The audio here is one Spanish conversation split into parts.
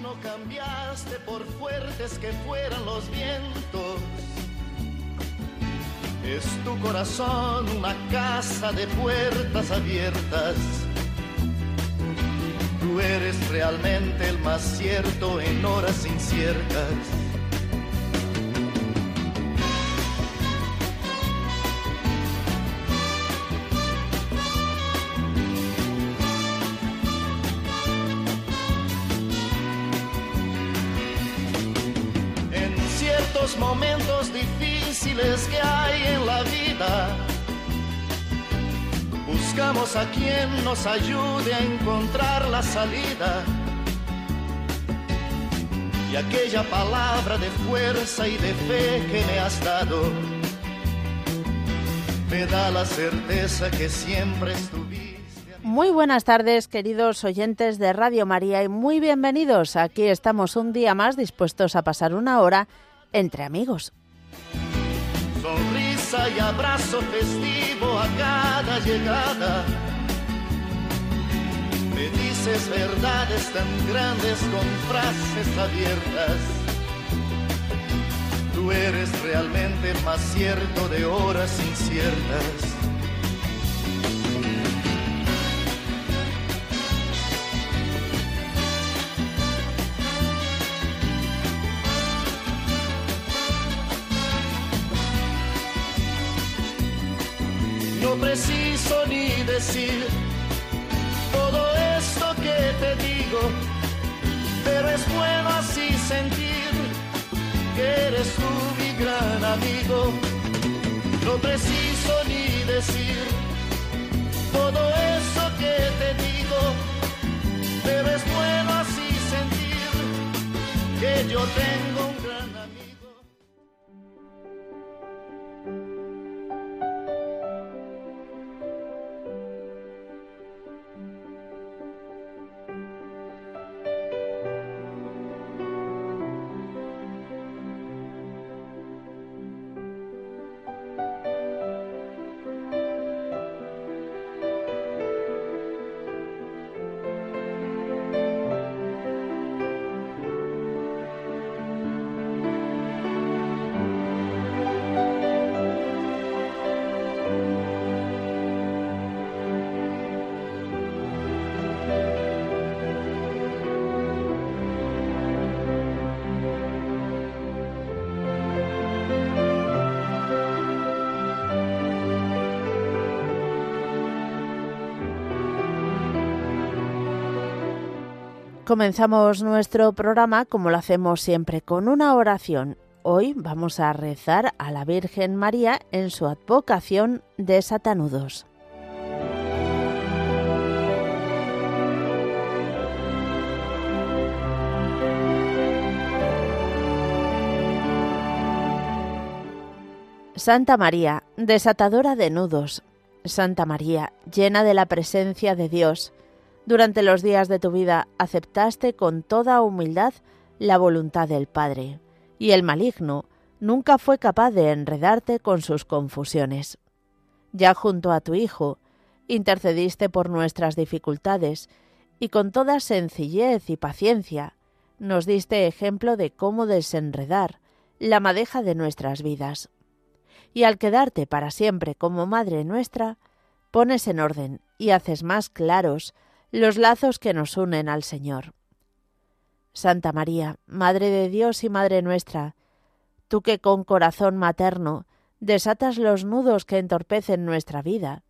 no cambiaste por fuertes que fueran los vientos. Es tu corazón una casa de puertas abiertas. Tú eres realmente el más cierto en horas inciertas. A quien nos ayude a encontrar la salida. Y aquella palabra de fuerza y de fe que me has dado, me da la certeza que siempre estuviste. Muy buenas tardes, queridos oyentes de Radio María, y muy bienvenidos. Aquí estamos un día más dispuestos a pasar una hora entre amigos. Sonrisa y abrazo festivo a cada llegada. Me dices verdades tan grandes con frases abiertas. Tú eres realmente más cierto de horas inciertas. No preciso ni decir todo esto que te digo, pero es bueno así sentir que eres tú mi gran amigo. No preciso ni decir todo eso que te digo, pero es bueno así sentir que yo tengo Comenzamos nuestro programa como lo hacemos siempre con una oración. Hoy vamos a rezar a la Virgen María en su advocación de Satanudos. Santa María, desatadora de nudos. Santa María, llena de la presencia de Dios, durante los días de tu vida aceptaste con toda humildad la voluntad del Padre, y el maligno nunca fue capaz de enredarte con sus confusiones. Ya junto a tu Hijo, intercediste por nuestras dificultades, y con toda sencillez y paciencia nos diste ejemplo de cómo desenredar la madeja de nuestras vidas. Y al quedarte para siempre como Madre nuestra, pones en orden y haces más claros los lazos que nos unen al Señor. Santa María, Madre de Dios y Madre nuestra, tú que con corazón materno desatas los nudos que entorpecen nuestra vida,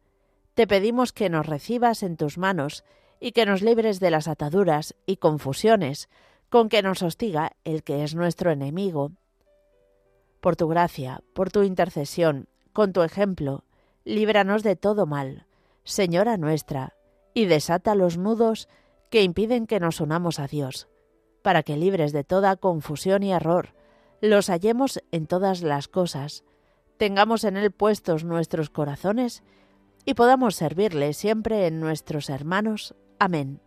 te pedimos que nos recibas en tus manos y que nos libres de las ataduras y confusiones con que nos hostiga el que es nuestro enemigo. Por tu gracia, por tu intercesión, con tu ejemplo, líbranos de todo mal, Señora nuestra, y desata los nudos que impiden que nos unamos a Dios, para que libres de toda confusión y error, los hallemos en todas las cosas, tengamos en Él puestos nuestros corazones y podamos servirle siempre en nuestros hermanos. Amén.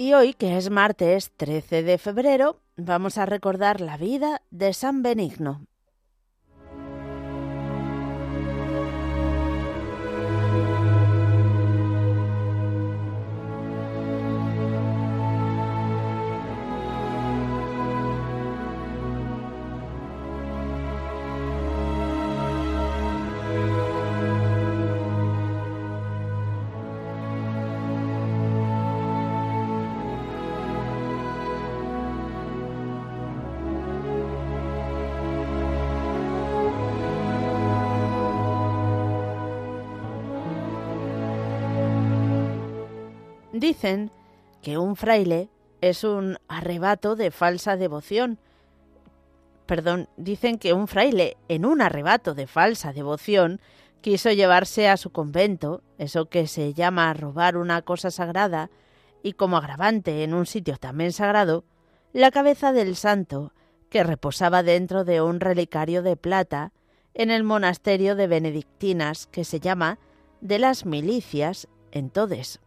Y hoy, que es martes 13 de febrero, vamos a recordar la vida de San Benigno. Dicen que un fraile es un arrebato de falsa devoción. Perdón, dicen que un fraile en un arrebato de falsa devoción quiso llevarse a su convento, eso que se llama robar una cosa sagrada, y como agravante en un sitio también sagrado, la cabeza del santo que reposaba dentro de un relicario de plata en el monasterio de benedictinas que se llama de las milicias en Todes.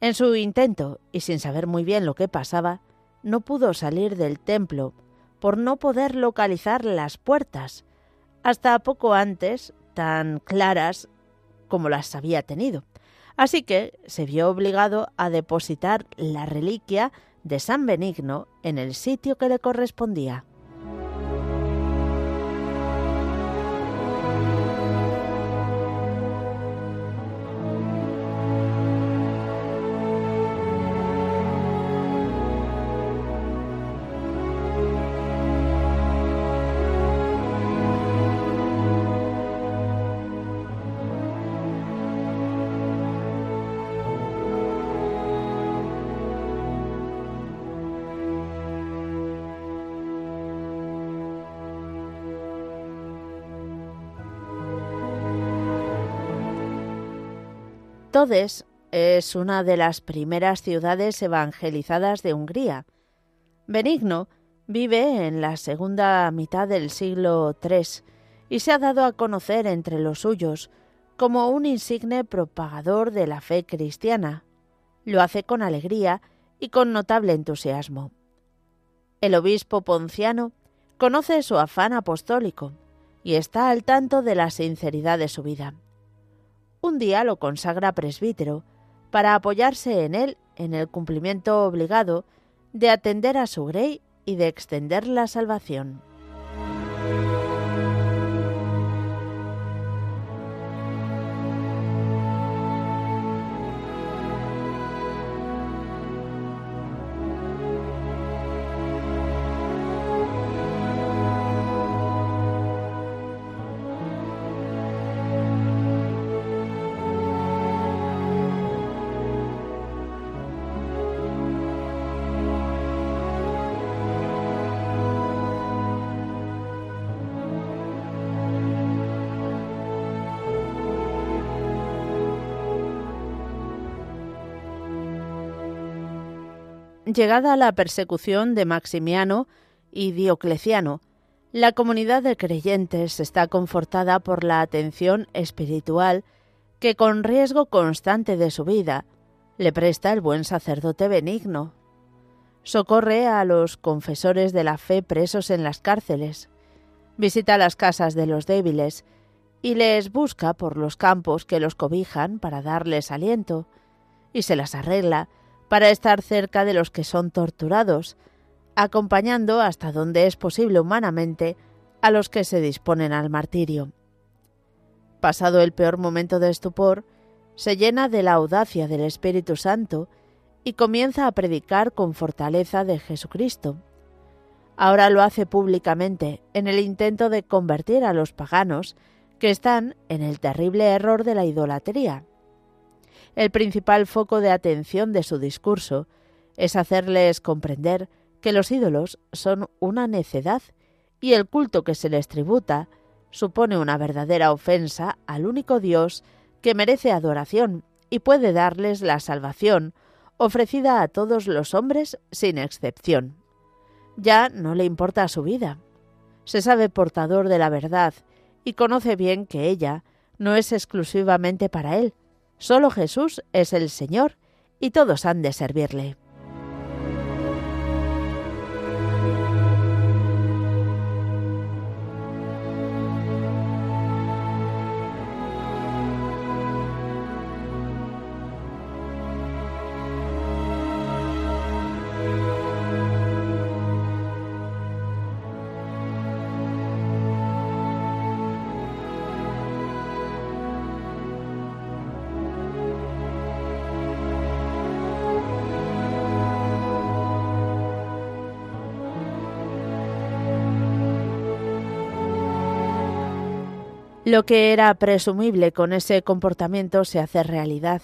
En su intento, y sin saber muy bien lo que pasaba, no pudo salir del templo por no poder localizar las puertas, hasta poco antes tan claras como las había tenido. Así que se vio obligado a depositar la reliquia de San Benigno en el sitio que le correspondía. Todes es una de las primeras ciudades evangelizadas de Hungría. Benigno vive en la segunda mitad del siglo III y se ha dado a conocer entre los suyos como un insigne propagador de la fe cristiana. Lo hace con alegría y con notable entusiasmo. El obispo ponciano conoce su afán apostólico y está al tanto de la sinceridad de su vida un día lo consagra presbítero para apoyarse en él en el cumplimiento obligado de atender a su grey y de extender la salvación. Llegada la persecución de Maximiano y Diocleciano, la comunidad de creyentes está confortada por la atención espiritual que con riesgo constante de su vida le presta el buen sacerdote benigno. Socorre a los confesores de la fe presos en las cárceles, visita las casas de los débiles y les busca por los campos que los cobijan para darles aliento, y se las arregla para estar cerca de los que son torturados, acompañando hasta donde es posible humanamente a los que se disponen al martirio. Pasado el peor momento de estupor, se llena de la audacia del Espíritu Santo y comienza a predicar con fortaleza de Jesucristo. Ahora lo hace públicamente en el intento de convertir a los paganos que están en el terrible error de la idolatría el principal foco de atención de su discurso es hacerles comprender que los ídolos son una necedad y el culto que se les tributa supone una verdadera ofensa al único Dios que merece adoración y puede darles la salvación ofrecida a todos los hombres sin excepción. Ya no le importa su vida. Se sabe portador de la verdad y conoce bien que ella no es exclusivamente para él, Solo Jesús es el Señor y todos han de servirle. Lo que era presumible con ese comportamiento se hace realidad.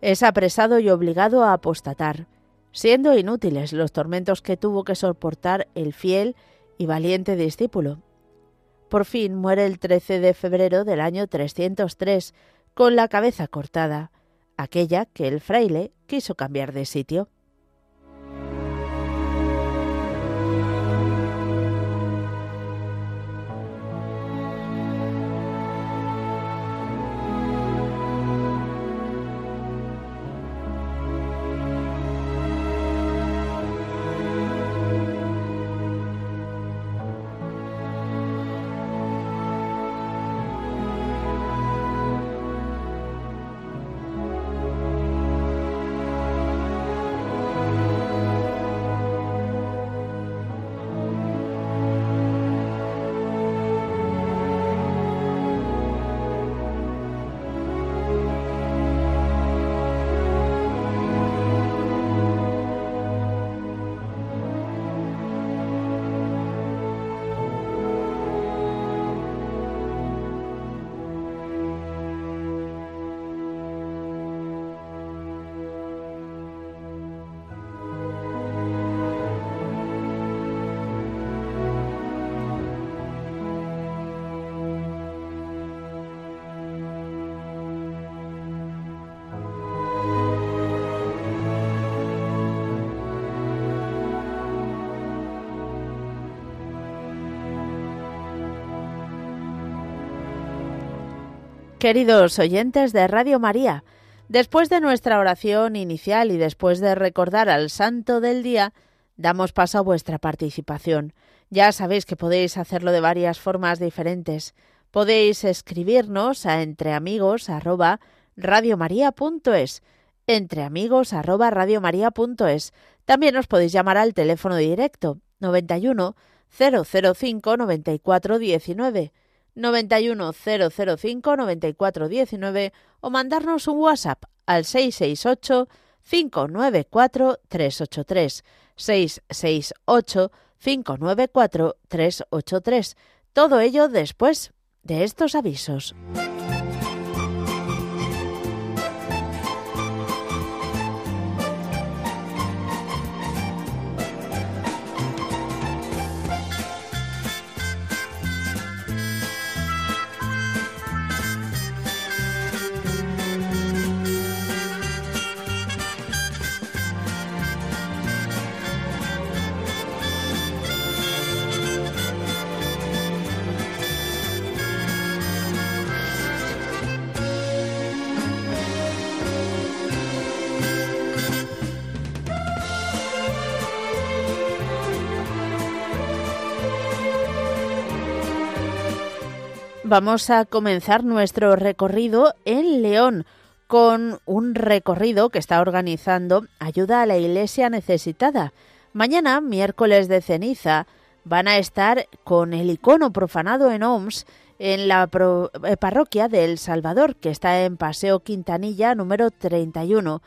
Es apresado y obligado a apostatar, siendo inútiles los tormentos que tuvo que soportar el fiel y valiente discípulo. Por fin muere el 13 de febrero del año 303, con la cabeza cortada, aquella que el fraile quiso cambiar de sitio. Queridos oyentes de Radio María, después de nuestra oración inicial y después de recordar al Santo del Día, damos paso a vuestra participación. Ya sabéis que podéis hacerlo de varias formas diferentes. Podéis escribirnos a entreamigos@radiomaria.es, entreamigos@radiomaria.es. También os podéis llamar al teléfono directo 91 005 94 19 91 005 94 19 o mandarnos un WhatsApp al 668 594 383 668 594 383. Todo ello después de estos avisos. Vamos a comenzar nuestro recorrido en León con un recorrido que está organizando Ayuda a la Iglesia Necesitada. Mañana, miércoles de ceniza, van a estar con el icono profanado en OMS en la eh, parroquia de El Salvador, que está en Paseo Quintanilla número 31.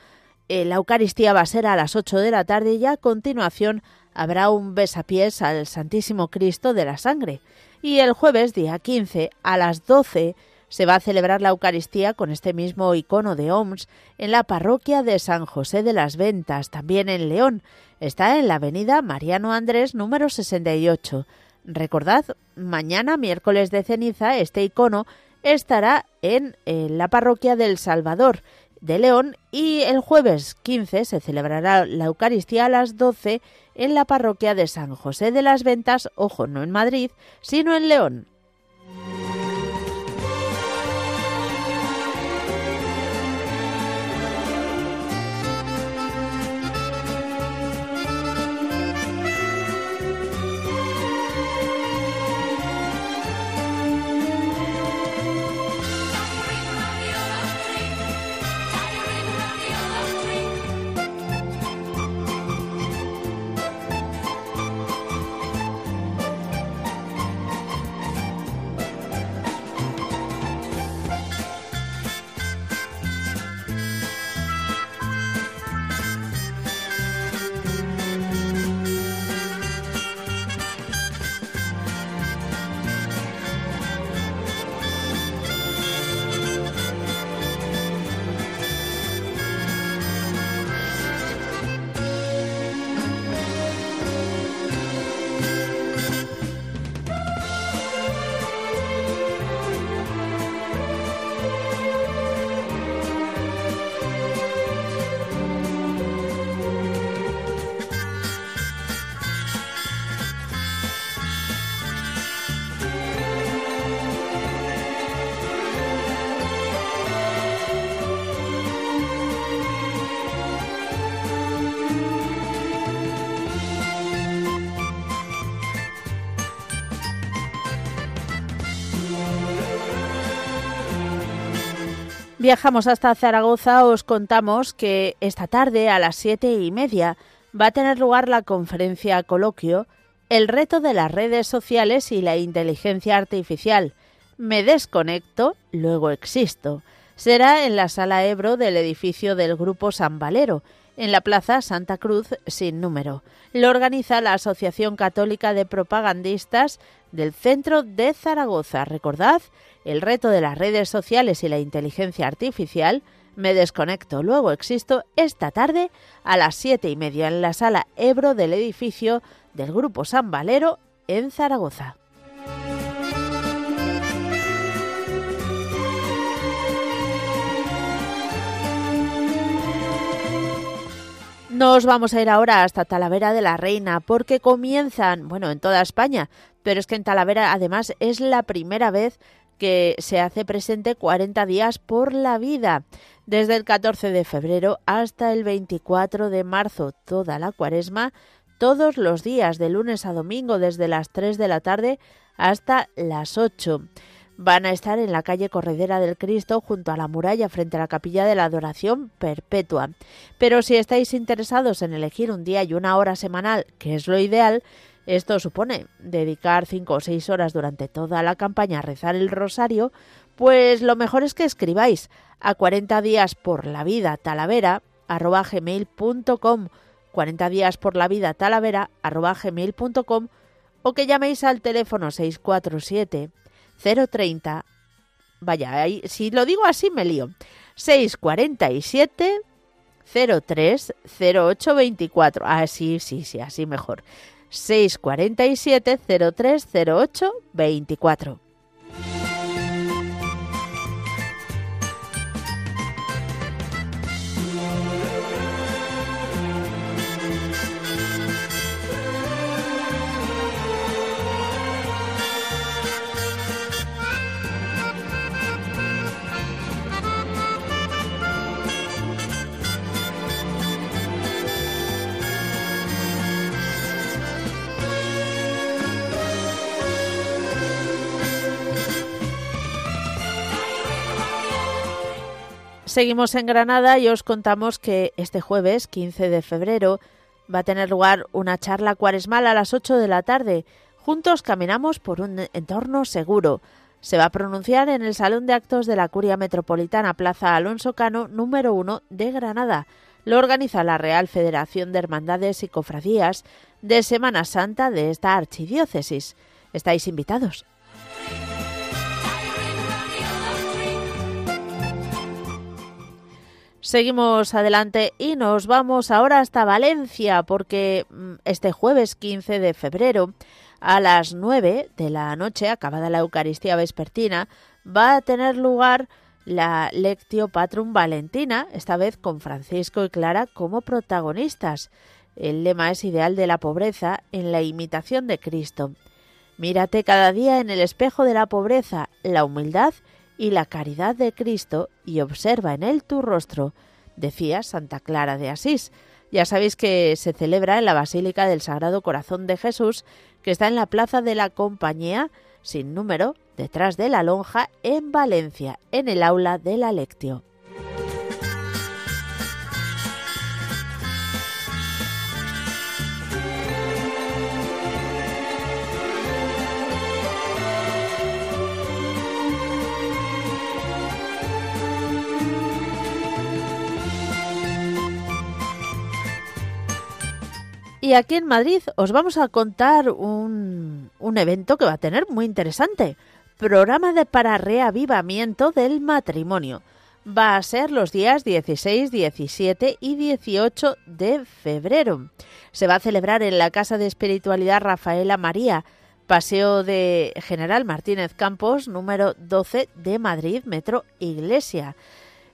Eh, la Eucaristía va a ser a las 8 de la tarde y a continuación habrá un besapiés al Santísimo Cristo de la Sangre y el jueves día 15 a las 12 se va a celebrar la Eucaristía con este mismo icono de OMS en la parroquia de San José de las Ventas, también en León. Está en la avenida Mariano Andrés número 68. Recordad, mañana miércoles de ceniza este icono estará en, en la parroquia del Salvador de León y el jueves 15 se celebrará la Eucaristía a las 12 en la parroquia de San José de las Ventas, ojo, no en Madrid, sino en León. Viajamos hasta Zaragoza, os contamos que esta tarde a las siete y media va a tener lugar la conferencia coloquio El reto de las redes sociales y la inteligencia artificial. Me desconecto, luego existo. Será en la sala Ebro del edificio del Grupo San Valero, en la Plaza Santa Cruz sin número. Lo organiza la Asociación Católica de Propagandistas del Centro de Zaragoza. Recordad, el reto de las redes sociales y la inteligencia artificial, me desconecto, luego existo esta tarde a las siete y media en la sala Ebro del edificio del Grupo San Valero en Zaragoza. Nos vamos a ir ahora hasta Talavera de la Reina porque comienzan, bueno, en toda España, pero es que en Talavera además es la primera vez que se hace presente 40 días por la vida, desde el 14 de febrero hasta el 24 de marzo, toda la cuaresma, todos los días, de lunes a domingo, desde las 3 de la tarde hasta las 8. Van a estar en la calle Corredera del Cristo junto a la muralla frente a la capilla de la Adoración Perpetua. Pero si estáis interesados en elegir un día y una hora semanal, que es lo ideal, esto supone dedicar cinco o seis horas durante toda la campaña a rezar el rosario, pues lo mejor es que escribáis a 40 días por la vida talavera arroba gmail.com 40 días por la vida talavera arroba gmail.com o que llaméis al teléfono 647 030 vaya, si lo digo así me lío 647 03 0824 ah sí, sí, así mejor 647 0308 24. Seguimos en Granada y os contamos que este jueves 15 de febrero va a tener lugar una charla cuaresmal a las 8 de la tarde. Juntos caminamos por un entorno seguro. Se va a pronunciar en el Salón de Actos de la Curia Metropolitana Plaza Alonso Cano número 1 de Granada. Lo organiza la Real Federación de Hermandades y Cofradías de Semana Santa de esta archidiócesis. Estáis invitados. Seguimos adelante y nos vamos ahora hasta Valencia porque mm, este jueves 15 de febrero a las 9 de la noche, acabada la Eucaristía vespertina, va a tener lugar la Lectio Patrum Valentina, esta vez con Francisco y Clara como protagonistas. El lema es ideal de la pobreza en la imitación de Cristo. Mírate cada día en el espejo de la pobreza, la humildad y la caridad de Cristo y observa en él tu rostro, decía Santa Clara de Asís. Ya sabéis que se celebra en la Basílica del Sagrado Corazón de Jesús, que está en la Plaza de la Compañía, sin número, detrás de la lonja, en Valencia, en el aula de la Lectio. Y aquí en Madrid os vamos a contar un, un evento que va a tener muy interesante. Programa de para reavivamiento del matrimonio. Va a ser los días 16, 17 y 18 de febrero. Se va a celebrar en la Casa de Espiritualidad Rafaela María, Paseo de General Martínez Campos, número 12 de Madrid, Metro Iglesia.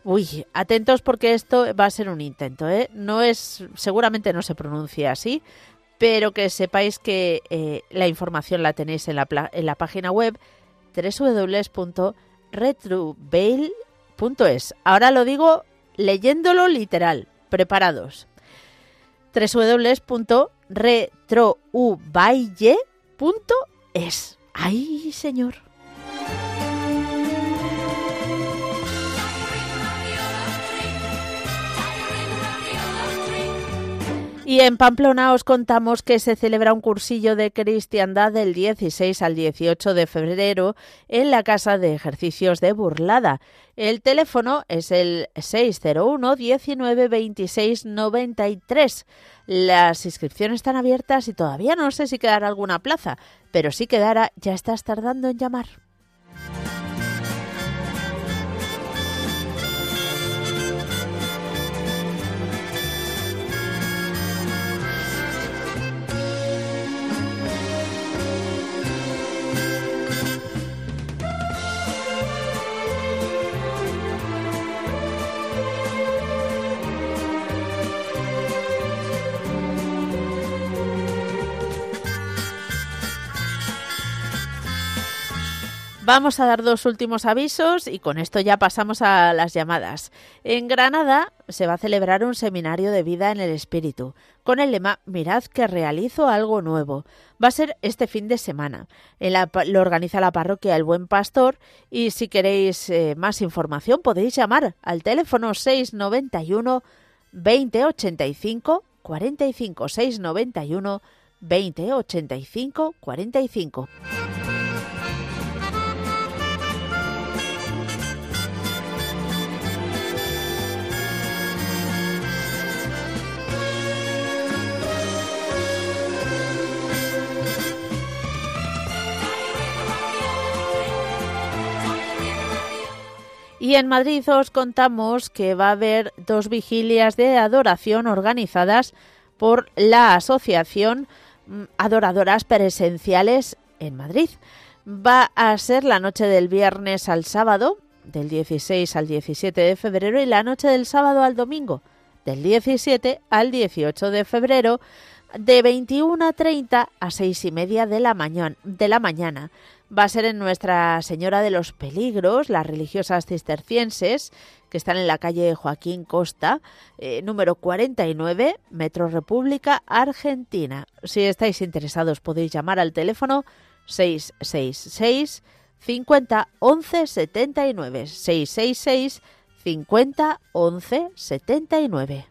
Uy, atentos porque esto va a ser un intento, ¿eh? No es, seguramente no se pronuncia así, pero que sepáis que eh, la información la tenéis en la, en la página web www.retrobail.es. Ahora lo digo leyéndolo literal. Preparados. www.retroubaille.es. ¡Ay, señor! Y en Pamplona os contamos que se celebra un cursillo de cristiandad del 16 al 18 de febrero en la Casa de Ejercicios de Burlada. El teléfono es el 601 19 26 93. Las inscripciones están abiertas y todavía no sé si quedará alguna plaza, pero si quedará, ya estás tardando en llamar. Vamos a dar dos últimos avisos y con esto ya pasamos a las llamadas. En Granada se va a celebrar un seminario de vida en el espíritu con el lema Mirad que realizo algo nuevo. Va a ser este fin de semana. lo organiza la parroquia El Buen Pastor y si queréis eh, más información podéis llamar al teléfono 691 2085 45 691 2085 45. Y en Madrid os contamos que va a haber dos vigilias de adoración organizadas por la Asociación mm, Adoradoras Presenciales en Madrid. Va a ser la noche del viernes al sábado, del 16 al 17 de febrero, y la noche del sábado al domingo, del 17 al 18 de febrero, de 21.30 a 6 y media de la, mañana, de la mañana va a ser en Nuestra Señora de los Peligros, las religiosas cistercienses, que están en la calle Joaquín Costa, eh, número 49, Metro República, Argentina. Si estáis interesados podéis llamar al teléfono 666 50 11 79 666 50 11 79.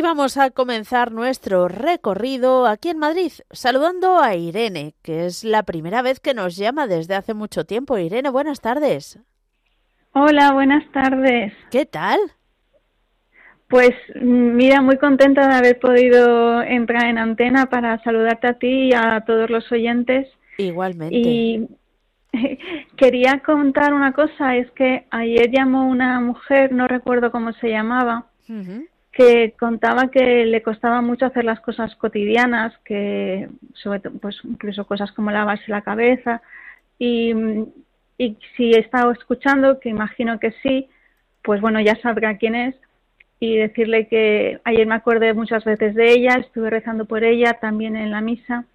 Y vamos a comenzar nuestro recorrido aquí en Madrid, saludando a Irene, que es la primera vez que nos llama desde hace mucho tiempo. Irene, buenas tardes. Hola, buenas tardes. ¿Qué tal? Pues mira, muy contenta de haber podido entrar en antena para saludarte a ti y a todos los oyentes. Igualmente. Y quería contar una cosa, es que ayer llamó una mujer, no recuerdo cómo se llamaba, que contaba que le costaba mucho hacer las cosas cotidianas, que sobre pues incluso cosas como lavarse la cabeza. Y, y si he estado escuchando, que imagino que sí, pues bueno, ya sabrá quién es. Y decirle que ayer me acordé muchas veces de ella, estuve rezando por ella también en la misa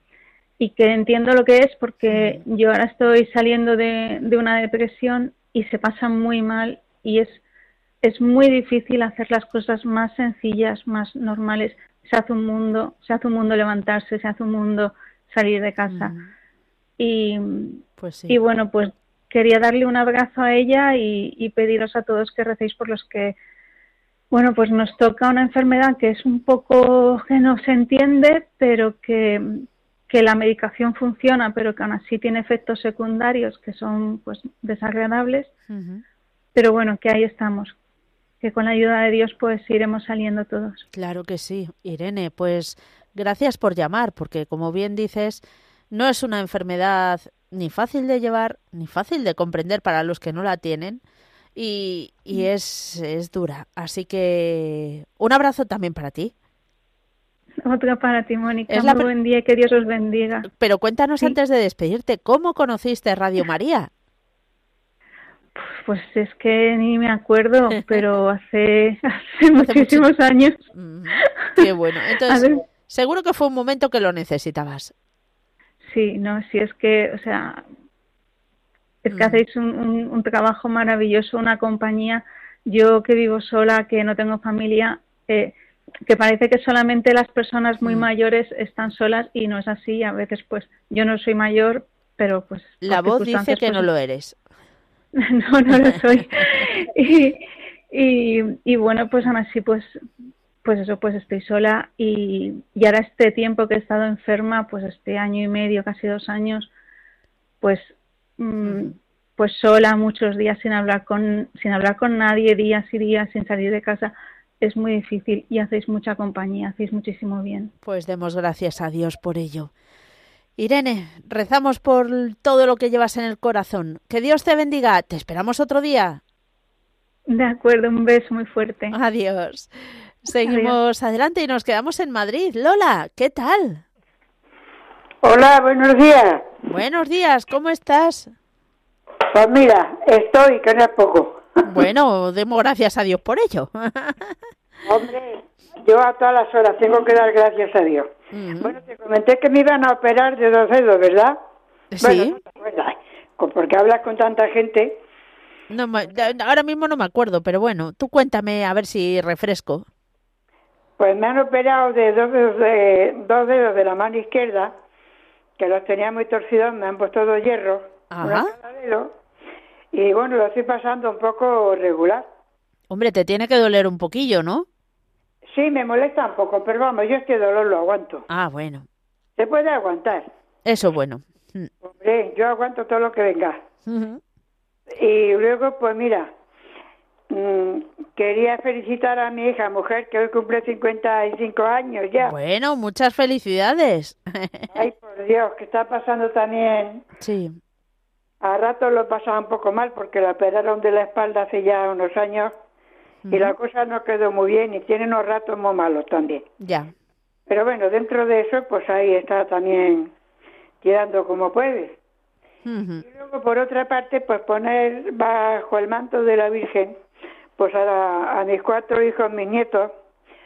y que entiendo lo que es porque yo ahora estoy saliendo de, de una depresión y se pasa muy mal y es es muy difícil hacer las cosas más sencillas, más normales. Se hace un mundo, se hace un mundo levantarse, se hace un mundo salir de casa. Mm. Y, pues y bueno, pues quería darle un abrazo a ella y, pediros a todos que recéis por los que, bueno, pues nos toca una enfermedad que es un poco que no se entiende, pero que, que la medicación funciona, pero que aún así tiene efectos secundarios que son pues desagradables. Pero bueno, que ahí estamos, que con la ayuda de Dios pues iremos saliendo todos. Claro que sí, Irene, pues gracias por llamar, porque como bien dices, no es una enfermedad ni fácil de llevar, ni fácil de comprender para los que no la tienen, y, y mm. es, es dura. Así que un abrazo también para ti. Otro para ti, Mónica. Es Muy buen día y que Dios os bendiga. Pero cuéntanos antes de despedirte, ¿cómo conociste Radio María? Pues es que ni me acuerdo, pero hace, hace, muchísimos años. Mm, qué bueno. Entonces, seguro que fue un momento que lo necesitabas. Sí, no, si es que, o sea, Es que hacéis un, trabajo maravilloso, una compañía. Yo que vivo sola, que no tengo familia, eh, que parece que solamente las personas muy mayores están solas y no es así. A veces, pues, yo no soy mayor, pero pues... La voz dice que no pues, lo eres. no, no lo soy. y, y, bueno, pues aún así, pues, pues eso, pues estoy sola y, y ahora este tiempo que he estado enferma, pues este año y medio, casi dos años, pues mm, pues sola muchos días sin hablar con sin hablar con nadie días y días sin salir de casa es muy difícil y hacéis mucha compañía hacéis muchísimo bien. Pues demos gracias a Dios por ello Irene rezamos por todo lo que llevas en el corazón que Dios te bendiga te esperamos otro día de acuerdo un beso muy fuerte adiós seguimos adelante y nos quedamos en Madrid Lola qué tal Hola, buenos días. Buenos días, ¿cómo estás? Pues mira, estoy, que no es poco. Bueno, demos gracias a Dios por ello. Hombre, yo a todas las horas tengo que dar gracias a Dios. Bueno, te comenté que me iban a operar de dos dedos, ¿verdad? Sí. porque hablas con tanta gente. No, ahora mismo no me acuerdo, pero bueno, tú cuéntame a ver si refresco. Pues me han operado de dos dedos de, dos dedos de la mano izquierda que los tenía muy torcidos, me han puesto dos hierros, y bueno, lo estoy pasando un poco regular. Hombre, te tiene que doler un poquillo, ¿no? Sí, me molesta un poco, pero vamos, yo este dolor lo aguanto. Ah, bueno. Se puede aguantar. Eso bueno. Hombre, yo aguanto todo lo que venga. Y luego, pues mira, Mm, quería felicitar a mi hija, mujer, que hoy cumple 55 años ya. Bueno, muchas felicidades. Ay, por Dios, que está pasando también. Sí. A rato lo pasaba un poco mal porque la operaron de la espalda hace ya unos años y la cosa no quedó muy bien y tiene unos ratos muy malos también. Ya. Pero bueno, dentro de eso, pues ahí está también tirando como puede. Y luego, por otra parte, pues poner bajo el manto de la Virgen pues a, mis cuatro hijos, mis nietos.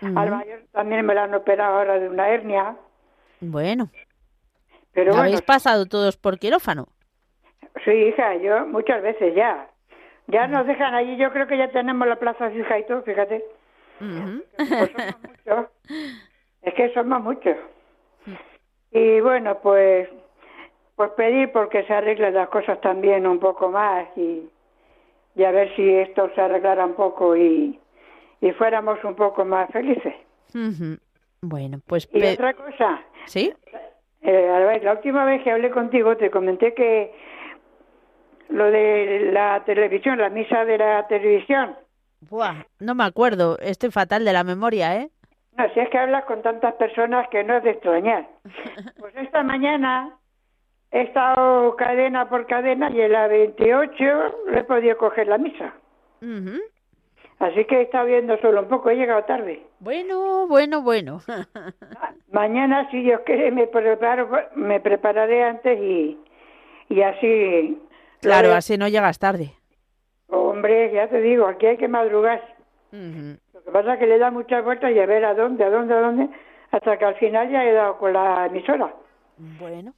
Al mayor también me lo han operado ahora de una hernia. Bueno. Pero ¿Habéis pasado todos por quirófano? Sí, hija, yo muchas veces ya. Ya nos dejan allí, yo creo que ya tenemos la plaza fija y todo, fíjate. Pues somos muchos. Es que somos muchos. Y bueno, pues pues pedir porque se arreglen las cosas también un poco más y y a ver si esto se arreglara un poco y, y fuéramos un poco más felices. Bueno, pues... Y otra cosa. ¿Sí? Eh, a ver, la última vez que hablé contigo te comenté que lo de la televisión, la misa de la televisión. Buah, no me acuerdo, estoy fatal de la memoria, ¿eh? No, si es que hablas con tantas personas que no es de extrañar. Pues esta mañana He estado cadena por cadena y en la 28 he podido coger la misa. Así que he estado viendo solo un poco, he llegado tarde. Bueno, bueno, bueno. Mañana, si Dios quiere, me, preparo, me prepararé antes y, y así... Claro, así no llegas tarde. Hombre, ya te digo, aquí hay que madrugar. Lo que pasa es que le da muchas vueltas y a ver a dónde, a dónde, a dónde, hasta que al final ya he dado con la emisora. Bueno.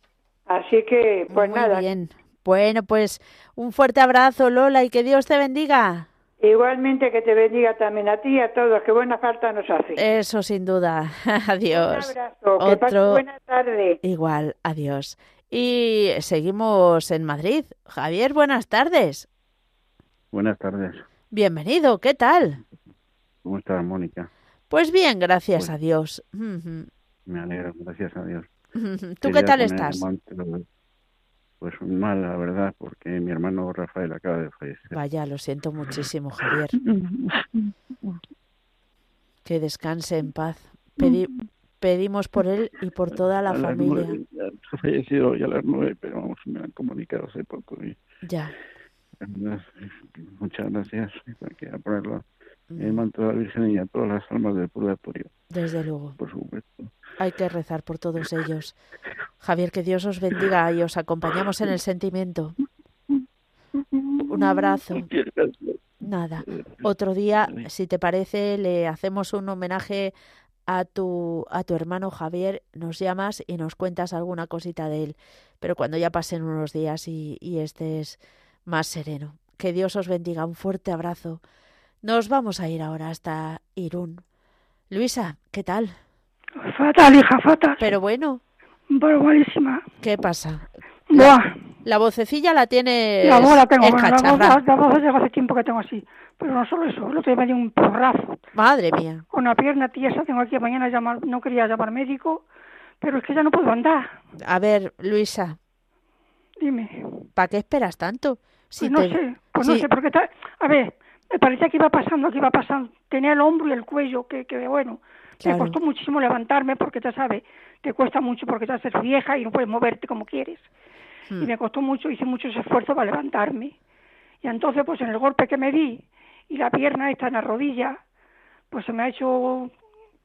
Así que, pues Muy nada. bien. Bueno, pues un fuerte abrazo, Lola, y que Dios te bendiga. Igualmente que te bendiga también a ti y a todos, que buena falta nos hace. Eso sin duda. adiós. Un abrazo, que Otro... buena tarde. Igual, adiós. Y seguimos en Madrid. Javier, buenas tardes. Buenas tardes. Bienvenido, ¿qué tal? ¿Cómo estás, Mónica? Pues bien, gracias pues a Dios. Me alegro, gracias a Dios. ¿Tú qué tal estás? Pues mal, la verdad, porque mi hermano Rafael acaba de fallecer. Vaya, lo siento muchísimo, Javier. que descanse en paz. Pedimos por él y por toda la familia. ha fallecido hoy a las nueve, pero vamos, me han comunicado hace poco. Ya. Muchas gracias. Quiero ponerlo en el manto de la Virgen y a todas las almas del purgatorio. Desde luego. Por supuesto. Hay que rezar por todos ellos. Javier, que Dios os bendiga y os acompañamos en el sentimiento. Un abrazo. Nada. Otro día, si te parece, le hacemos un homenaje a tu, a tu hermano Javier, nos llamas y nos cuentas alguna cosita de él. Pero cuando ya pasen unos días y, y estés más sereno. Que Dios os bendiga. Un fuerte abrazo. Nos vamos a ir ahora hasta Irún. Luisa, ¿qué tal? Fatal, hija, fatal. Pero bueno. Bueno, malísima. ¿Qué pasa? Buah. La vocecilla la tiene. La voz la tengo, bueno, la, voz, la voz hace tiempo que tengo así. Pero no solo eso, el otro día me dio un porrazo. Madre mía. Con la pierna tiesa, tengo aquí mañana llamar, no quería llamar médico, pero es que ya no puedo andar. A ver, Luisa. Dime. ¿Para qué esperas tanto? Si pues no sé, pues no sé, porque está... A ver, me parecía que iba pasando, que iba pasando. Tenía el hombro y el cuello, que, que bueno, me costó muchísimo levantarme porque ya sabes, te cuesta mucho porque ya eres vieja y no puedes moverte como quieres. Y hmm. me costó mucho, hice muchos esfuerzos para levantarme. Y entonces, pues en el golpe que me di y la pierna está en la rodilla, pues se me ha hecho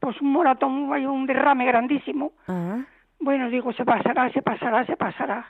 pues un moratón, hay un derrame grandísimo. Ah. Bueno, digo, se pasará, se pasará, se pasará.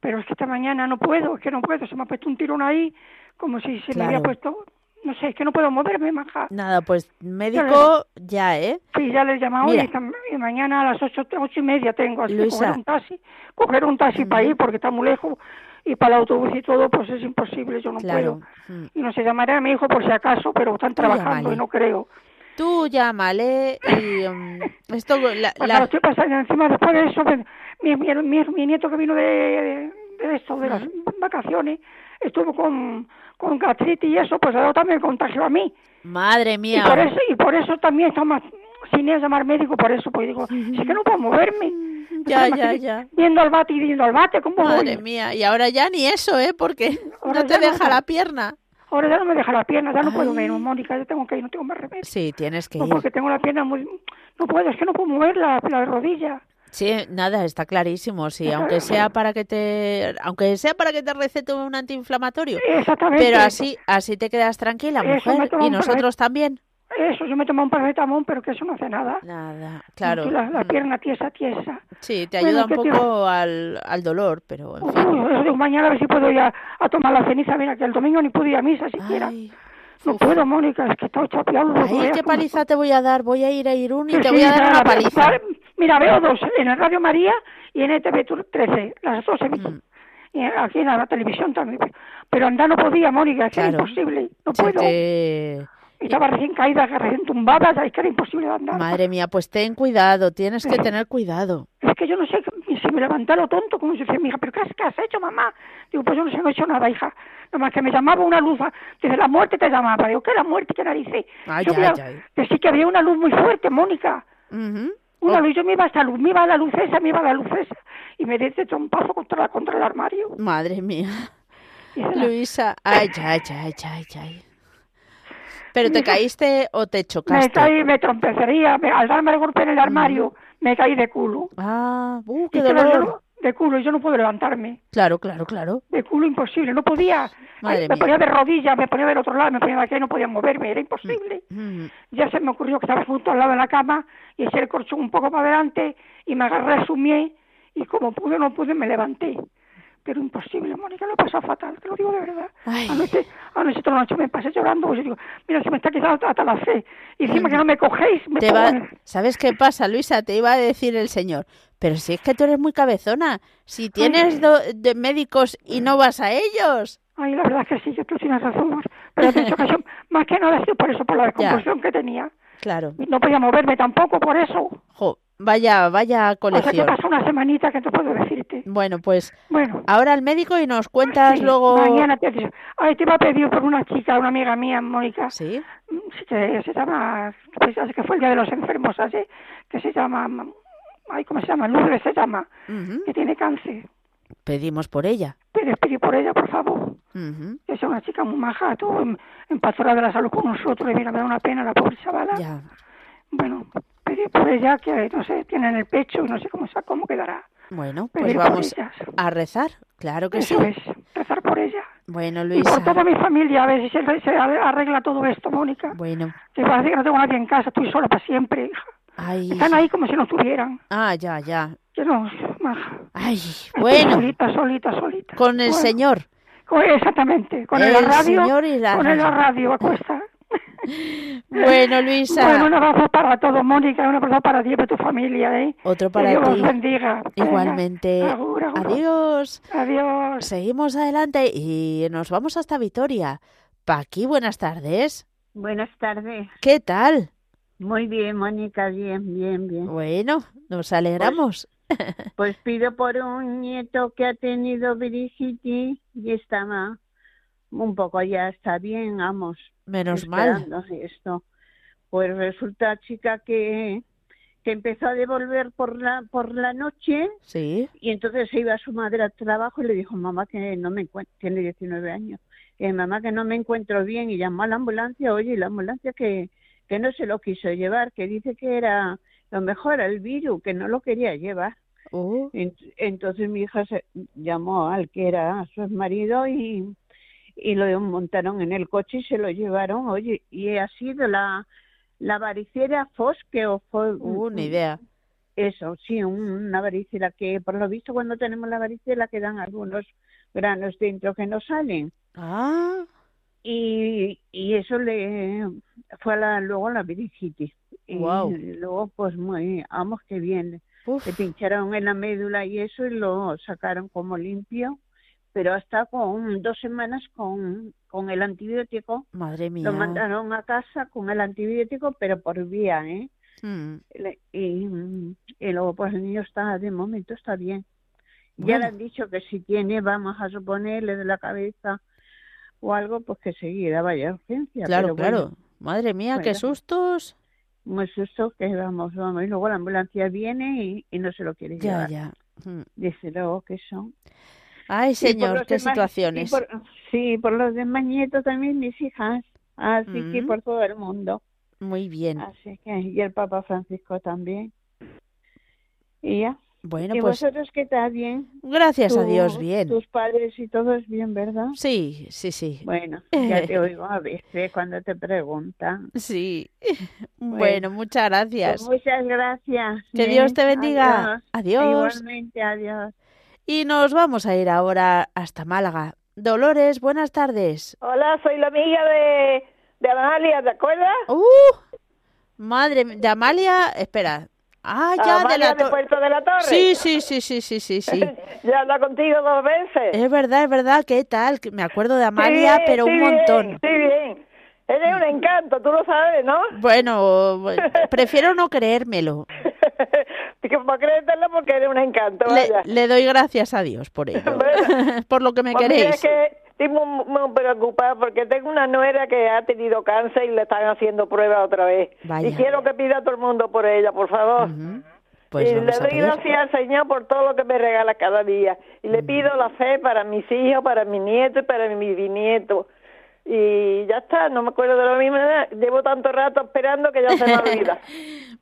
Pero es que esta mañana no puedo, es que no puedo, se me ha puesto un tirón ahí, como si se me había puesto no sé, es que no puedo moverme, maja. Nada, pues médico ya, ¿eh? Sí, ya le he llamado y, mañana a las ocho, ocho y media tengo, así que coger un taxi, coger un taxi para ir porque está muy lejos y para el autobús y todo, pues es imposible, yo no puedo. Mm. Y no sé, llamaré a mi hijo por si acaso, pero están trabajando y no creo. Tú llámale y um, esto... La, pues la... estoy pasando encima después de eso, mi, mi, mi, nieto que vino de, de, esto, de las vacaciones, estuvo con con gastritis y eso, pues eso también contagió a mí. Madre mía. Y por eso, y por eso también estamos sin ir a llamar médico, por eso, pues digo, si es que no puedo moverme. Ya, ya, ya. Viendo al bate y viendo al bate, ¿cómo Madre mía, y ahora ya ni eso, ¿eh? Porque no te deja la pierna. Ahora ya no me deja la pierna, ya no puedo menos, Mónica, ya tengo que ir, no tengo más remedio. Sí, tienes que ir. porque tengo la pierna muy... No puedo, es que no puedo mover la, la rodilla. Sí, nada, está clarísimo, sí, aunque sea para que te aunque sea para que te recete un antiinflamatorio. Exactamente. Pero así así te quedas tranquila, mujer, y nosotros también. Eso, yo me tomo un paracetamol, pero que eso no hace nada. Nada, claro. La, la, mm. pierna tiesa, tiesa. Sí, te ayuda un poco al, al dolor, pero en fin. mañana a ver si puedo ir a, tomar la ceniza. Mira, que el domingo ni pude ir a misa siquiera. No puedo, Mónica, es que está chapeado. Ay, qué paliza te voy a dar. Voy a ir a Irún y te voy a dar una paliza. Mira, veo dos, en el Radio María y en ETV 13, las dos visto. Mm. Y aquí en la televisión también. Pero andar no podía, Mónica, es imposible, no puedo. Estaba recién caída, recién tumbada, es que era imposible andar. Madre mía, pues ten cuidado, tienes que tener cuidado. Es que yo no sé, si me levanté lo tonto, como si decía mi hija, ¿pero qué has, hecho, mamá? Digo, pues yo no sé, no he hecho nada, hija. Nada más que me llamaba una luz, desde la muerte te llamaba. Digo, ¿qué la muerte? ¿Qué narices? Ay, yo ay, Que sí que había una luz muy fuerte, Mónica. Una oh. luz, yo me iba hasta luz, me iba a la luz esa, me iba a la luz esa, y me di ese trompazo contra, contra el armario. Madre mía. Luisa, ay, ay, ay, ay, ay. ¿Pero te caíste o te chocaste? Me caí, me trompecería, al darme el golpe en el armario, me caí de culo. Ah, uh, qué dolor de culo y yo no puedo levantarme. Claro, claro, claro. De culo imposible, no podía. me ponía de rodillas, me ponía del otro lado, me ponía de aquí no podía moverme, era imposible. Mm, mm. Ya se me ocurrió que estaba justo al lado de la cama y ese el colchón un poco para adelante y me agarré su mie y como pude no pude me levanté. Pero imposible, Mónica, lo he pasado fatal, te lo digo de verdad. Anoche, anoche toda la noche me pasé llorando, pues yo digo, mira, se me está quedando hasta la fe. Y encima que no me cogéis, me te ¿Sabes qué pasa, Luisa? Te iba a decir el Señor, pero si es que tú eres muy cabezona, si tienes de médicos y no vas a ellos. Ay, la verdad es que sí, yo tú tienes razón. Pero he dicho que más que nada es por eso, por la descomposición que tenía. Claro. no podía moverme tampoco por eso. Jo, vaya, vaya colección. O sea, que una semanita que te puedo decirte. Bueno, pues bueno. ahora al médico y nos cuentas luego... Mañana te Ay, te iba a pedir por una chica, una amiga mía, Mónica. ¿Sí? Sí, que se llama... Pues, que fue el Día de los Enfermos, así, que se llama ay, ¿cómo se llama? Lourdes se llama, que tiene cáncer. Pedimos por ella. Pedí, pedí por ella, por favor. Es una chica muy maja, estuvo en, en de la Salud con nosotros y mira, me da una pena la pobre chavala. Ya. Bueno, por ella que, no sé, tiene en el pecho y no sé cómo, cómo quedará. Bueno, pues vamos a rezar, claro que Eso sí. es, rezar por ella. Bueno, Luisa. Y por toda mi familia, a ver si se, se arregla todo esto, Mónica. Bueno. Que parece que no tengo nadie en casa, estoy sola para siempre, hija. Están ahí como si no estuvieran. Ah, ya, ya. Que no, Ay, bueno. Solita, solita, solita. Con el Señor. exactamente. Con el, radio. Señor y la con el radio, acuesta. Bueno, Luisa. Bueno, un abrazo para todos, Mónica, un abrazo para ti y para tu familia, ¿eh? Otro para Dios ti. Bendiga. Igualmente. Agur, agur. Adiós. Adiós. Seguimos adelante y nos vamos hasta Vitoria. Paqui, buenas tardes. Buenas tardes. ¿Qué tal? Muy bien, Mónica, bien, bien, bien. Bueno, nos alegramos. Pues, pues pido por un nieto que ha tenido viricity y estaba un poco ya está bien, vamos. Menos mal. Esto. Pues resulta, chica, que que empezó a devolver por la por la noche sí y entonces se iba a su madre al trabajo y le dijo mamá que no me encuentro tiene 19 años y mamá que no me encuentro bien y llamó a la ambulancia oye y la ambulancia que que no se lo quiso llevar que dice que era lo mejor el virus que no lo quería llevar uh. entonces mi hija se llamó al que era su marido y y lo montaron en el coche y se lo llevaron oye y ha sido la la varicela fosque o fue uh, ni idea. eso sí una varicela que por lo visto cuando tenemos la varicela quedan algunos granos dentro que no salen. Ah. Y, y eso le fue a la, luego a la viricitis wow. y luego pues muy vamos que bien. Uf. le pincharon en la médula y eso y lo sacaron como limpio pero hasta con dos semanas con, con el antibiótico. Madre mía. Lo mandaron a casa con el antibiótico, pero por vía, ¿eh? Mm. Y, y, luego, pues el niño está, de momento está bien. Bueno. Ya le han dicho que si tiene, vamos a suponerle de la cabeza o algo, pues que seguida vaya a urgencia. Claro, pero claro. Bueno, Madre mía, bueno. qué sustos. Muy susto que vamos, vamos. Y luego la ambulancia viene y, y no se lo quiere Ya, llevar. ya. Mm. Dice luego que son. Ay, señor, qué demás- situaciones. por- sí, por los demás nietos también mis hijas. Así que Mm. por todo el mundo. Muy bien. Así que, y el Papa Francisco también. Y ya. Bueno, ¿Y pues vosotros qué tal? ¿Bien? gracias a Tú- Dios, bien. Tus padres y todos bien, ¿verdad? Sí, sí, sí. Bueno, ya te oigo a veces cuando te preguntan. Sí. Bueno, muchas gracias. Pues muchas gracias. Que ¿eh? Dios te bendiga. Adiós. Adiós. Igualmente, adiós. Y nos vamos a ir ahora hasta Málaga. Dolores, buenas tardes. Hola, soy la amiga de, de Amalia, ¿te acuerdas? ¡Uh! Madre de Amalia, espera. Ah, ya, de Amalia la de to- Puerto de la Torre. Sí, sí, sí, sí, sí, sí, sí. ya habla contigo dos veces. Es verdad, es verdad, ¿qué tal? Me acuerdo de Amalia, Sí, pero sí, un bien, montón. Sí, bien. Eres un encanto, tú lo sabes, ¿no? Bueno, prefiero no creérmelo. Como créetelo porque eres un encanto, Le, vaya. le doy gracias a Dios por ello. Por lo que me Pues queréis. es que estoy muy, muy preocupada porque tengo una nuera que ha tenido cáncer y le están haciendo pruebas otra vez. Vaya. Y quiero que pida a todo el mundo por ella, por favor. Ujú. Pues y le doy gracias al Señor por todo lo que me regala cada día. Y le pido la fe para mis hijos, para mis nietos y para mis bisnietos. Y ya está, no me acuerdo de lo mismo. Llevo tanto rato esperando que ya se me olvida.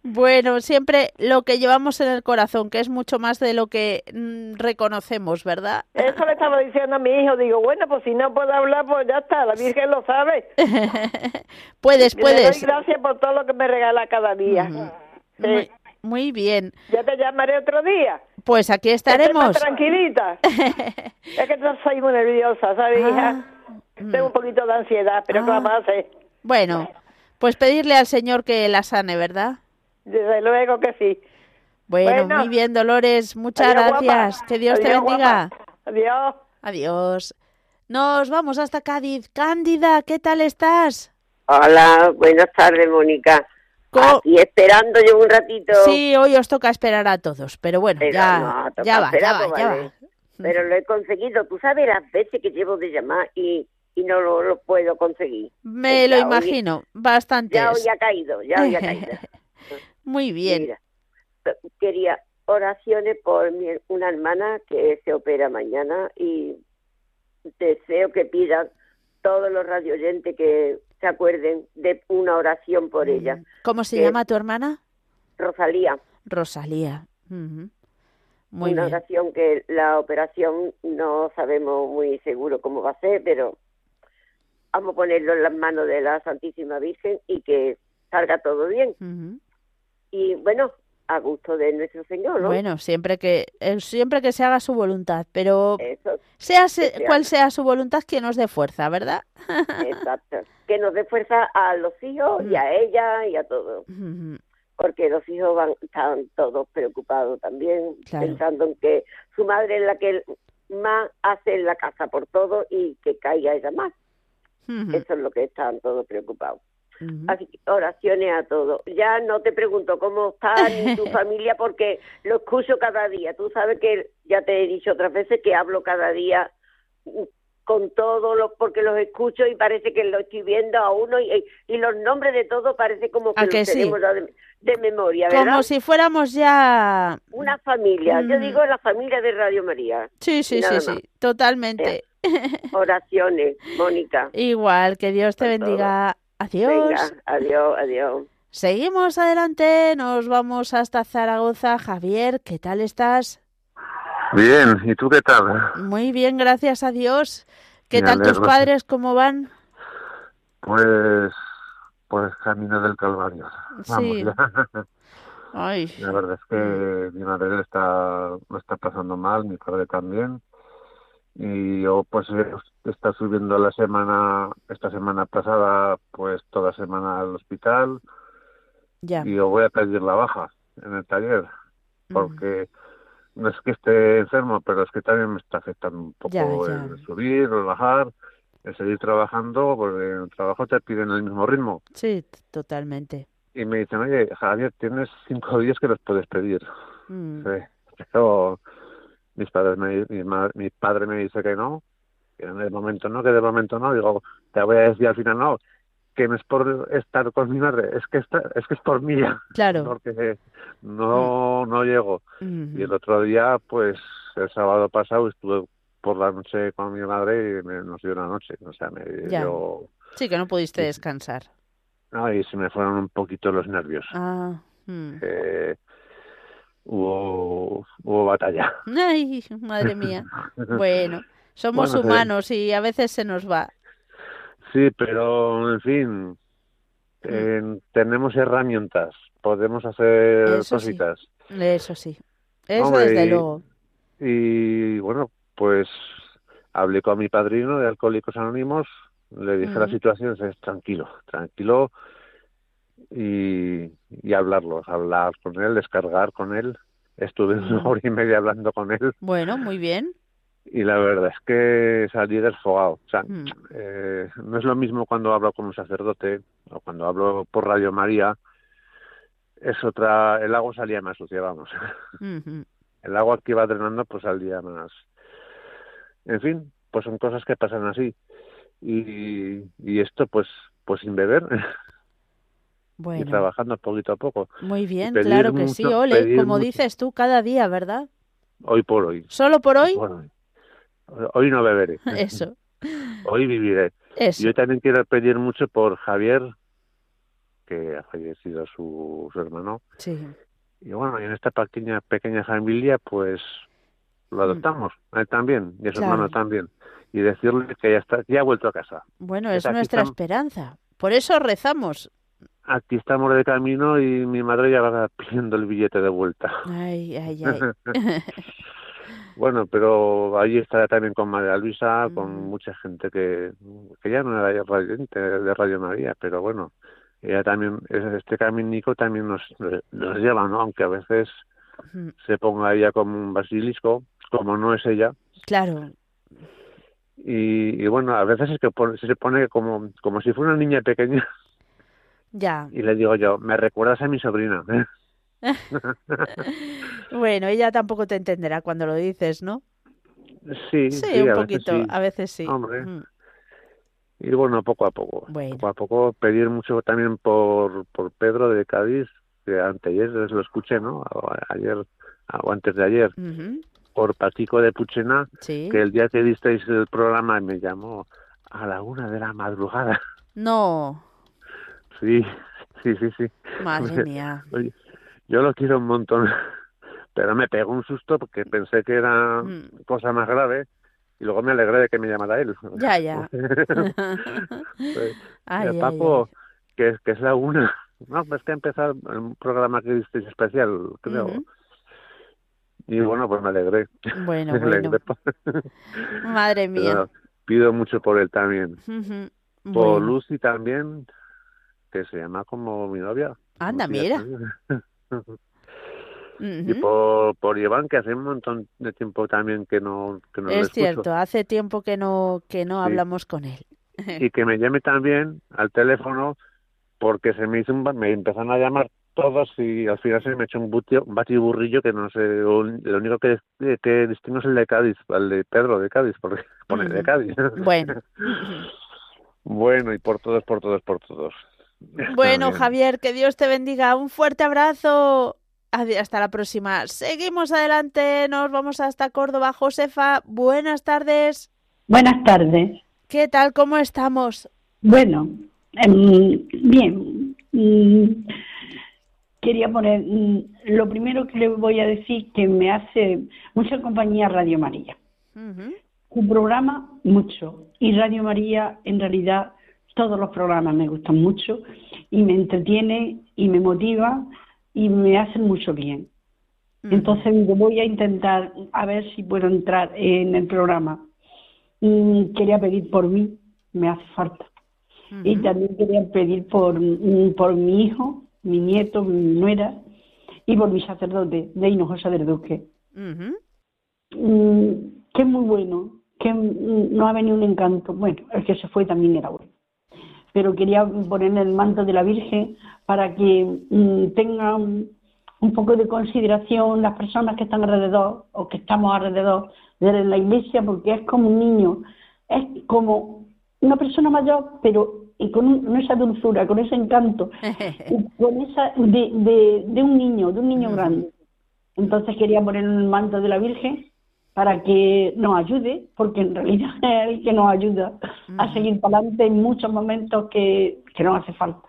Bueno, siempre lo que llevamos en el corazón, que es mucho más de lo que mm, reconocemos, ¿verdad? Eso le estaba diciendo a mi hijo. Digo, bueno, pues si no puedo hablar, pues ya está, la Virgen lo sabe. puedes, Y Le puedes. doy gracias por todo lo que me regala cada día. Ujú. Sí. Muy, muy bien. Ya te llamaré otro día. Pues aquí Esté estaremos. más tranquilita. es que no soy muy nerviosa, ¿sabes, hija? Ah, mm. Tengo un poquito de ansiedad, pero ¿qué Ah. vamos a hacer? Bueno, pues pedirle al Señor que la sane, ¿verdad? Desde luego que sí. Bueno, Bueno. muy bien, Dolores. Muchas Adiós, guapa. gracias. Que Dios te bendiga. guapa. Adiós. Adiós. Nos vamos hasta Cádiz. Cándida, ¿qué tal estás? Hola, buenas tardes, Mónica. Aquí esperando yo un ratito. Sí, hoy os toca esperar a todos, pero bueno, Pero ya, no, toca ya va, ya esperar, va, pues ya va. Pero lo he conseguido. Tú sabes las veces que llevo de llamar y, y no lo, lo puedo conseguir. Me lo imagino, bastantes. Ya hoy ha caído, ya hoy ha caído. Muy bien. Mira, quería oraciones por mi, una hermana que se opera mañana y deseo que pidan todos los radioyentes que se acuerden de una oración por ella. ¿Cómo se llama tu hermana? Rosalía. Rosalía. Ujú. Muy una bien. oración que la operación no sabemos muy seguro cómo va a ser, pero vamos a ponerlo en las manos de la Santísima Virgen y que salga todo bien. Y bueno, a gusto de nuestro Señor, ¿no? Bueno, siempre que eh, siempre que se haga su voluntad, pero sea cual sea su voluntad que nos dé fuerza, ¿verdad? Exacto, que nos dé fuerza a los hijos y a ella y a todos. Porque los hijos van están todos preocupados también, pensando en que su madre es la que más hace en la casa por todo y que caiga ella más. Eso es lo que están todos preocupados. Así que oraciones a todos. Ya no te pregunto cómo está ni tu familia porque lo escucho cada día. Tú sabes que ya te he dicho otras veces que hablo cada día con todos los porque los escucho y parece que lo estoy viendo a uno y, los nombres de todos parece como que, los tenemos de, memoria, ¿verdad? Como si fuéramos ya una familia. Yo digo la familia de Radio María. Sí, sí, sí, sí, totalmente. Oraciones, Mónica. Igual, que Dios te bendiga. Adiós. adiós, adiós. Seguimos adelante, nos vamos hasta Zaragoza. Javier, ¿qué tal estás? Bien, ¿y tú qué tal? Muy bien, gracias a Dios. ¿Qué tal tus padres? ¿Cómo van? Pues, pues camino del Calvario. Sí. Ay. La verdad es que mi madre está, lo está pasando mal, mi padre también y yo pues está subiendo la semana esta semana pasada pues toda semana al hospital ya. y yo voy a pedir la baja en el taller porque no es que esté enfermo pero es que también me está afectando un poco el subir el bajar el seguir trabajando porque en el trabajo te piden el mismo ritmo. Sí totalmente. Y me dicen oye Javier tienes cinco días que los puedes pedir mm. sí pero mis padres me, mi, mi, padre me dice que no, que el momento no, que de momento no, digo, te voy a decir al final no, que no es por estar con mi madre, es que está, es que es por mí, claro. porque no, no llego. Y el otro día, pues el sábado pasado estuve por la noche con mi madre y me, nos dio una noche, o sea, me Sí, que no pudiste descansar. No, y se me fueron un poquito los nervios. Ah. Mm. Eh, hubo, hubo batalla. Ay, madre mía. Bueno, somos humanos y a veces se nos va. Sí, pero en fin, mm. tenemos herramientas, podemos hacer cositas. Eso sí, eso desde luego. Y bueno, pues hablé con mi padrino de Alcohólicos Anónimos, le dije la situación, es tranquilo, tranquilo, y, y hablarlos, hablar con él, descargar con él. Estuve una hora y media hablando con él. Bueno, muy bien. Y la verdad es que salí desfogado. O sea, mm. eh, no es lo mismo cuando hablo con un sacerdote o cuando hablo por Radio María. Es otra. El agua salía más sucia, vamos. El agua que iba drenando, pues salía más. En fin, pues son cosas que pasan así. Y, y esto, pues, pues sin beber. y trabajando poquito a poco. Muy bien, claro que sí, Ole, como dices tú, cada día, ¿verdad? Hoy por hoy. ¿Solo por hoy? hoy no beberé. Eso. hoy viviré. Eso. Yo también quiero pedir mucho por Javier, que ha fallecido su, su hermano. Sí. Y bueno, y en esta pequeña, pequeña familia, pues lo mm. adoptamos, él también, y a su hermano también. Y decirle que ya está, ya ha vuelto a casa. Bueno, es nuestra esperanza. Por eso rezamos aquí estamos de camino y mi madre ya va pidiendo el billete de vuelta. Ay, ay, ay. bueno, pero ahí estará también con María Luisa, con mm. mucha gente que, que ya no era radiante de Radio María, pero bueno, ella también, este caminico también nos, nos lleva, ¿no? Aunque a veces se ponga ella como un basilisco, como no es ella. Claro. Y, y bueno, a veces es que se pone como, como si fuera una niña pequeña. Ya. Y le digo yo, me recuerdas a mi sobrina. bueno, ella tampoco te entenderá cuando lo dices, ¿no? Sí, sí, un poquito, a veces sí. Hombre. Mm. Y bueno, poco a poco. Poco a poco pedir mucho también por, por Pedro de Cádiz, que anteayer lo escuché, ¿no? Ayer o antes de ayer. Por Patico de Puchena, que el día que disteis el programa me llamó a la una de la madrugada. No. Sí, sí, sí, sí. Madre mía. yo lo quiero un montón, pero me pegó un susto porque pensé que era mm. cosa más grave y luego me alegré de que me llamara él. Ya, ya. pues, ay, Papo, Que, que es la una. No, pues que ha empezado un programa que viste especial, creo. Y bueno, pues me alegré. Bueno, bueno. Madre mía. pido mucho por él también. Por Lucy también, que se llama como mi novia. Anda, mira. Y por, por Iván, que hace un montón de tiempo también que no, que no Es cierto, hace tiempo que no, que no hablamos con él. y que me llame también al teléfono porque se me hizo un, me empezaron a llamar todos y al final se me echó un, butio, un batiburrillo que no sé, lo único que, que distingo es el de Cádiz, el de Pedro de Cádiz, porque pone de Cádiz. Bueno. bueno, y por todos, por todos, por todos. Bueno, Javier, que Dios te bendiga. Un fuerte abrazo. Hasta la próxima. Seguimos adelante, nos vamos hasta Córdoba. Josefa, buenas tardes. Buenas tardes. ¿Qué tal? ¿Cómo estamos? Bueno, em, bien. Mm, quería poner, mm, lo primero que le voy a decir que me hace mucha compañía Radio María. Un programa, mucho. Y Radio María, en realidad, todos los programas me gustan mucho y me entretiene y me motiva y me hacen mucho bien. Entonces voy a intentar a ver si puedo entrar en el programa. Y quería pedir por mí, me hace falta. Y también quería pedir por, por mi hijo, mi nieto, mi nuera y por mi sacerdote de Hinojosa del Duque. Mm, que es muy bueno, que no ha venido un encanto. Bueno, el que se fue también era bueno pero quería poner el manto de la Virgen para que mm, tengan un poco de consideración las personas que están alrededor o que estamos alrededor de la iglesia, porque es como un niño, es como una persona mayor, pero y con, esa dulzura, con ese encanto, con esa de, de, un niño, de un niño grande. Entonces quería poner el manto de la Virgen para que nos ayude, porque en realidad es el que nos ayuda a seguir para adelante en muchos momentos que, que nos hace falta.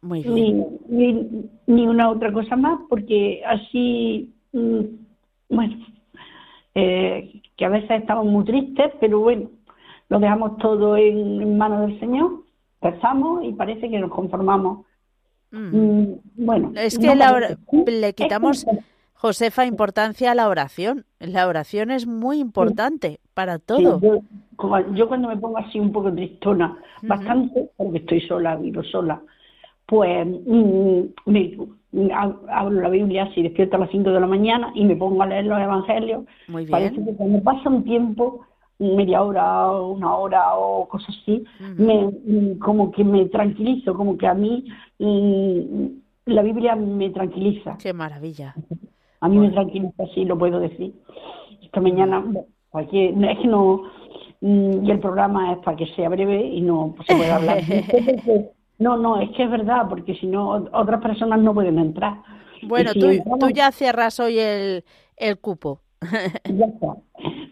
Muy bien. Ni, ni, una otra cosa más, porque así, mm, bueno, eh, que a veces estamos muy tristes, pero bueno, lo dejamos todo en, manos del Señor, pensamos y parece que nos conformamos. Mm, bueno, es que le quitamos Josefa, importancia a la oración. La oración es muy importante para todo. yo, cuando me pongo así un poco tristona, bastante, porque estoy sola, vivo sola, pues mm, me, hablo la Biblia así, despierto a las 5 de la mañana y me pongo a leer los evangelios. Muy bien. Parece que cuando pasa un tiempo, media hora, una hora o cosas así, me, mm, como que me tranquilizo, como que a mí mm, la Biblia me tranquiliza. Qué maravilla. A mí me tranquiliza, sí, lo puedo decir. Esta mañana, cualquier, es que no, mm, y el programa es para que sea breve y no se puede hablar. no, no, es que es verdad, porque si no, otras personas no pueden entrar. Bueno, tú, tú, ya cierras hoy el, el cupo. ya está.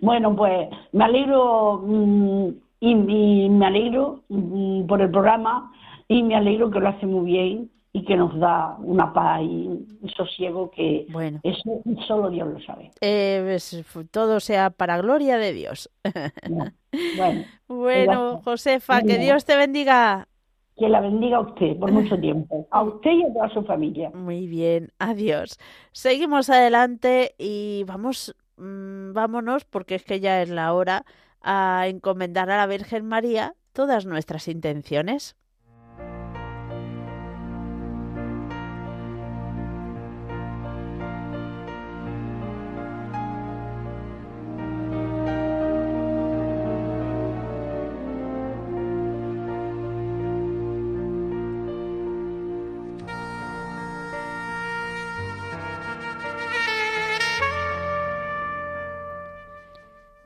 Bueno, pues me alegro mm, y, me alegro mm, por el programa y me alegro que lo hace muy bien y que nos da una paz y un sosiego que bueno. eso solo Dios lo sabe. Eh, todo sea para gloria de Dios. bueno, bueno Josefa, que Dios te bendiga. Que la bendiga a usted por mucho tiempo, a usted y a toda su familia. Muy bien, adiós. Seguimos adelante y vamos, mm, vámonos, porque es que ya es la hora, a encomendar a la Virgen María todas nuestras intenciones.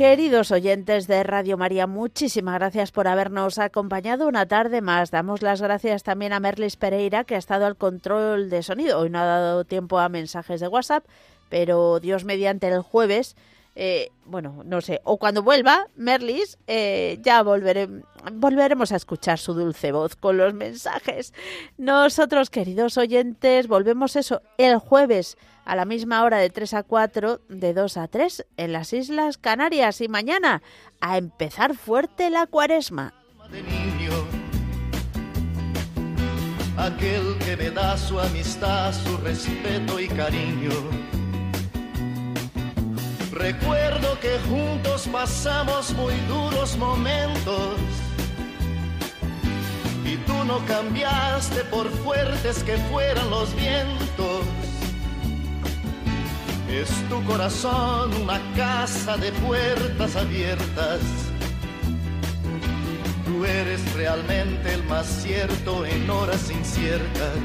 Queridos oyentes de Radio María, muchísimas gracias por habernos acompañado una tarde más. Damos las gracias también a Merlis Pereira, que ha estado al control de sonido. Hoy no ha dado tiempo a mensajes de WhatsApp, pero Dios mediante el jueves, eh, bueno, no sé, o cuando vuelva Merlis, eh, ya volveremos a escuchar su dulce voz con los mensajes. Nosotros, queridos oyentes, volvemos eso el jueves a la misma hora de 3 a 4, de 2 a 3 en las Islas Canarias y mañana a empezar fuerte la cuaresma. aquel que me da su amistad, su respeto y cariño. Recuerdo que juntos pasamos muy duros momentos y tú no cambiaste por fuertes que fueran los vientos es tu corazón una casa de puertas abiertas. Tú eres realmente el más cierto en horas inciertas.